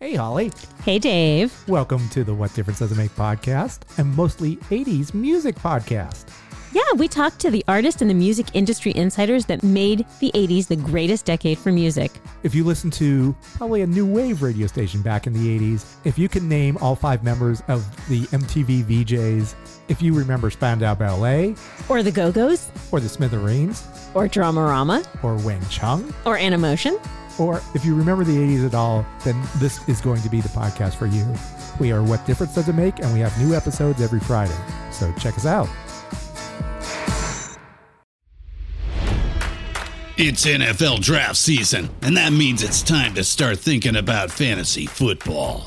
Hey, Holly. Hey, Dave. Welcome to the What Difference Does It Make podcast and mostly 80s music podcast. Yeah, we talked to the artists and the music industry insiders that made the 80s the greatest decade for music. If you listen to probably a new wave radio station back in the 80s, if you can name all five members of the MTV VJs, if you remember Spandau Ballet, Or the Go Go's, or the Smithereens, or Dramarama, or Wang Chung, or Animotion. Or if you remember the 80s at all, then this is going to be the podcast for you. We are What Difference Does It Make, and we have new episodes every Friday. So check us out. It's NFL draft season, and that means it's time to start thinking about fantasy football.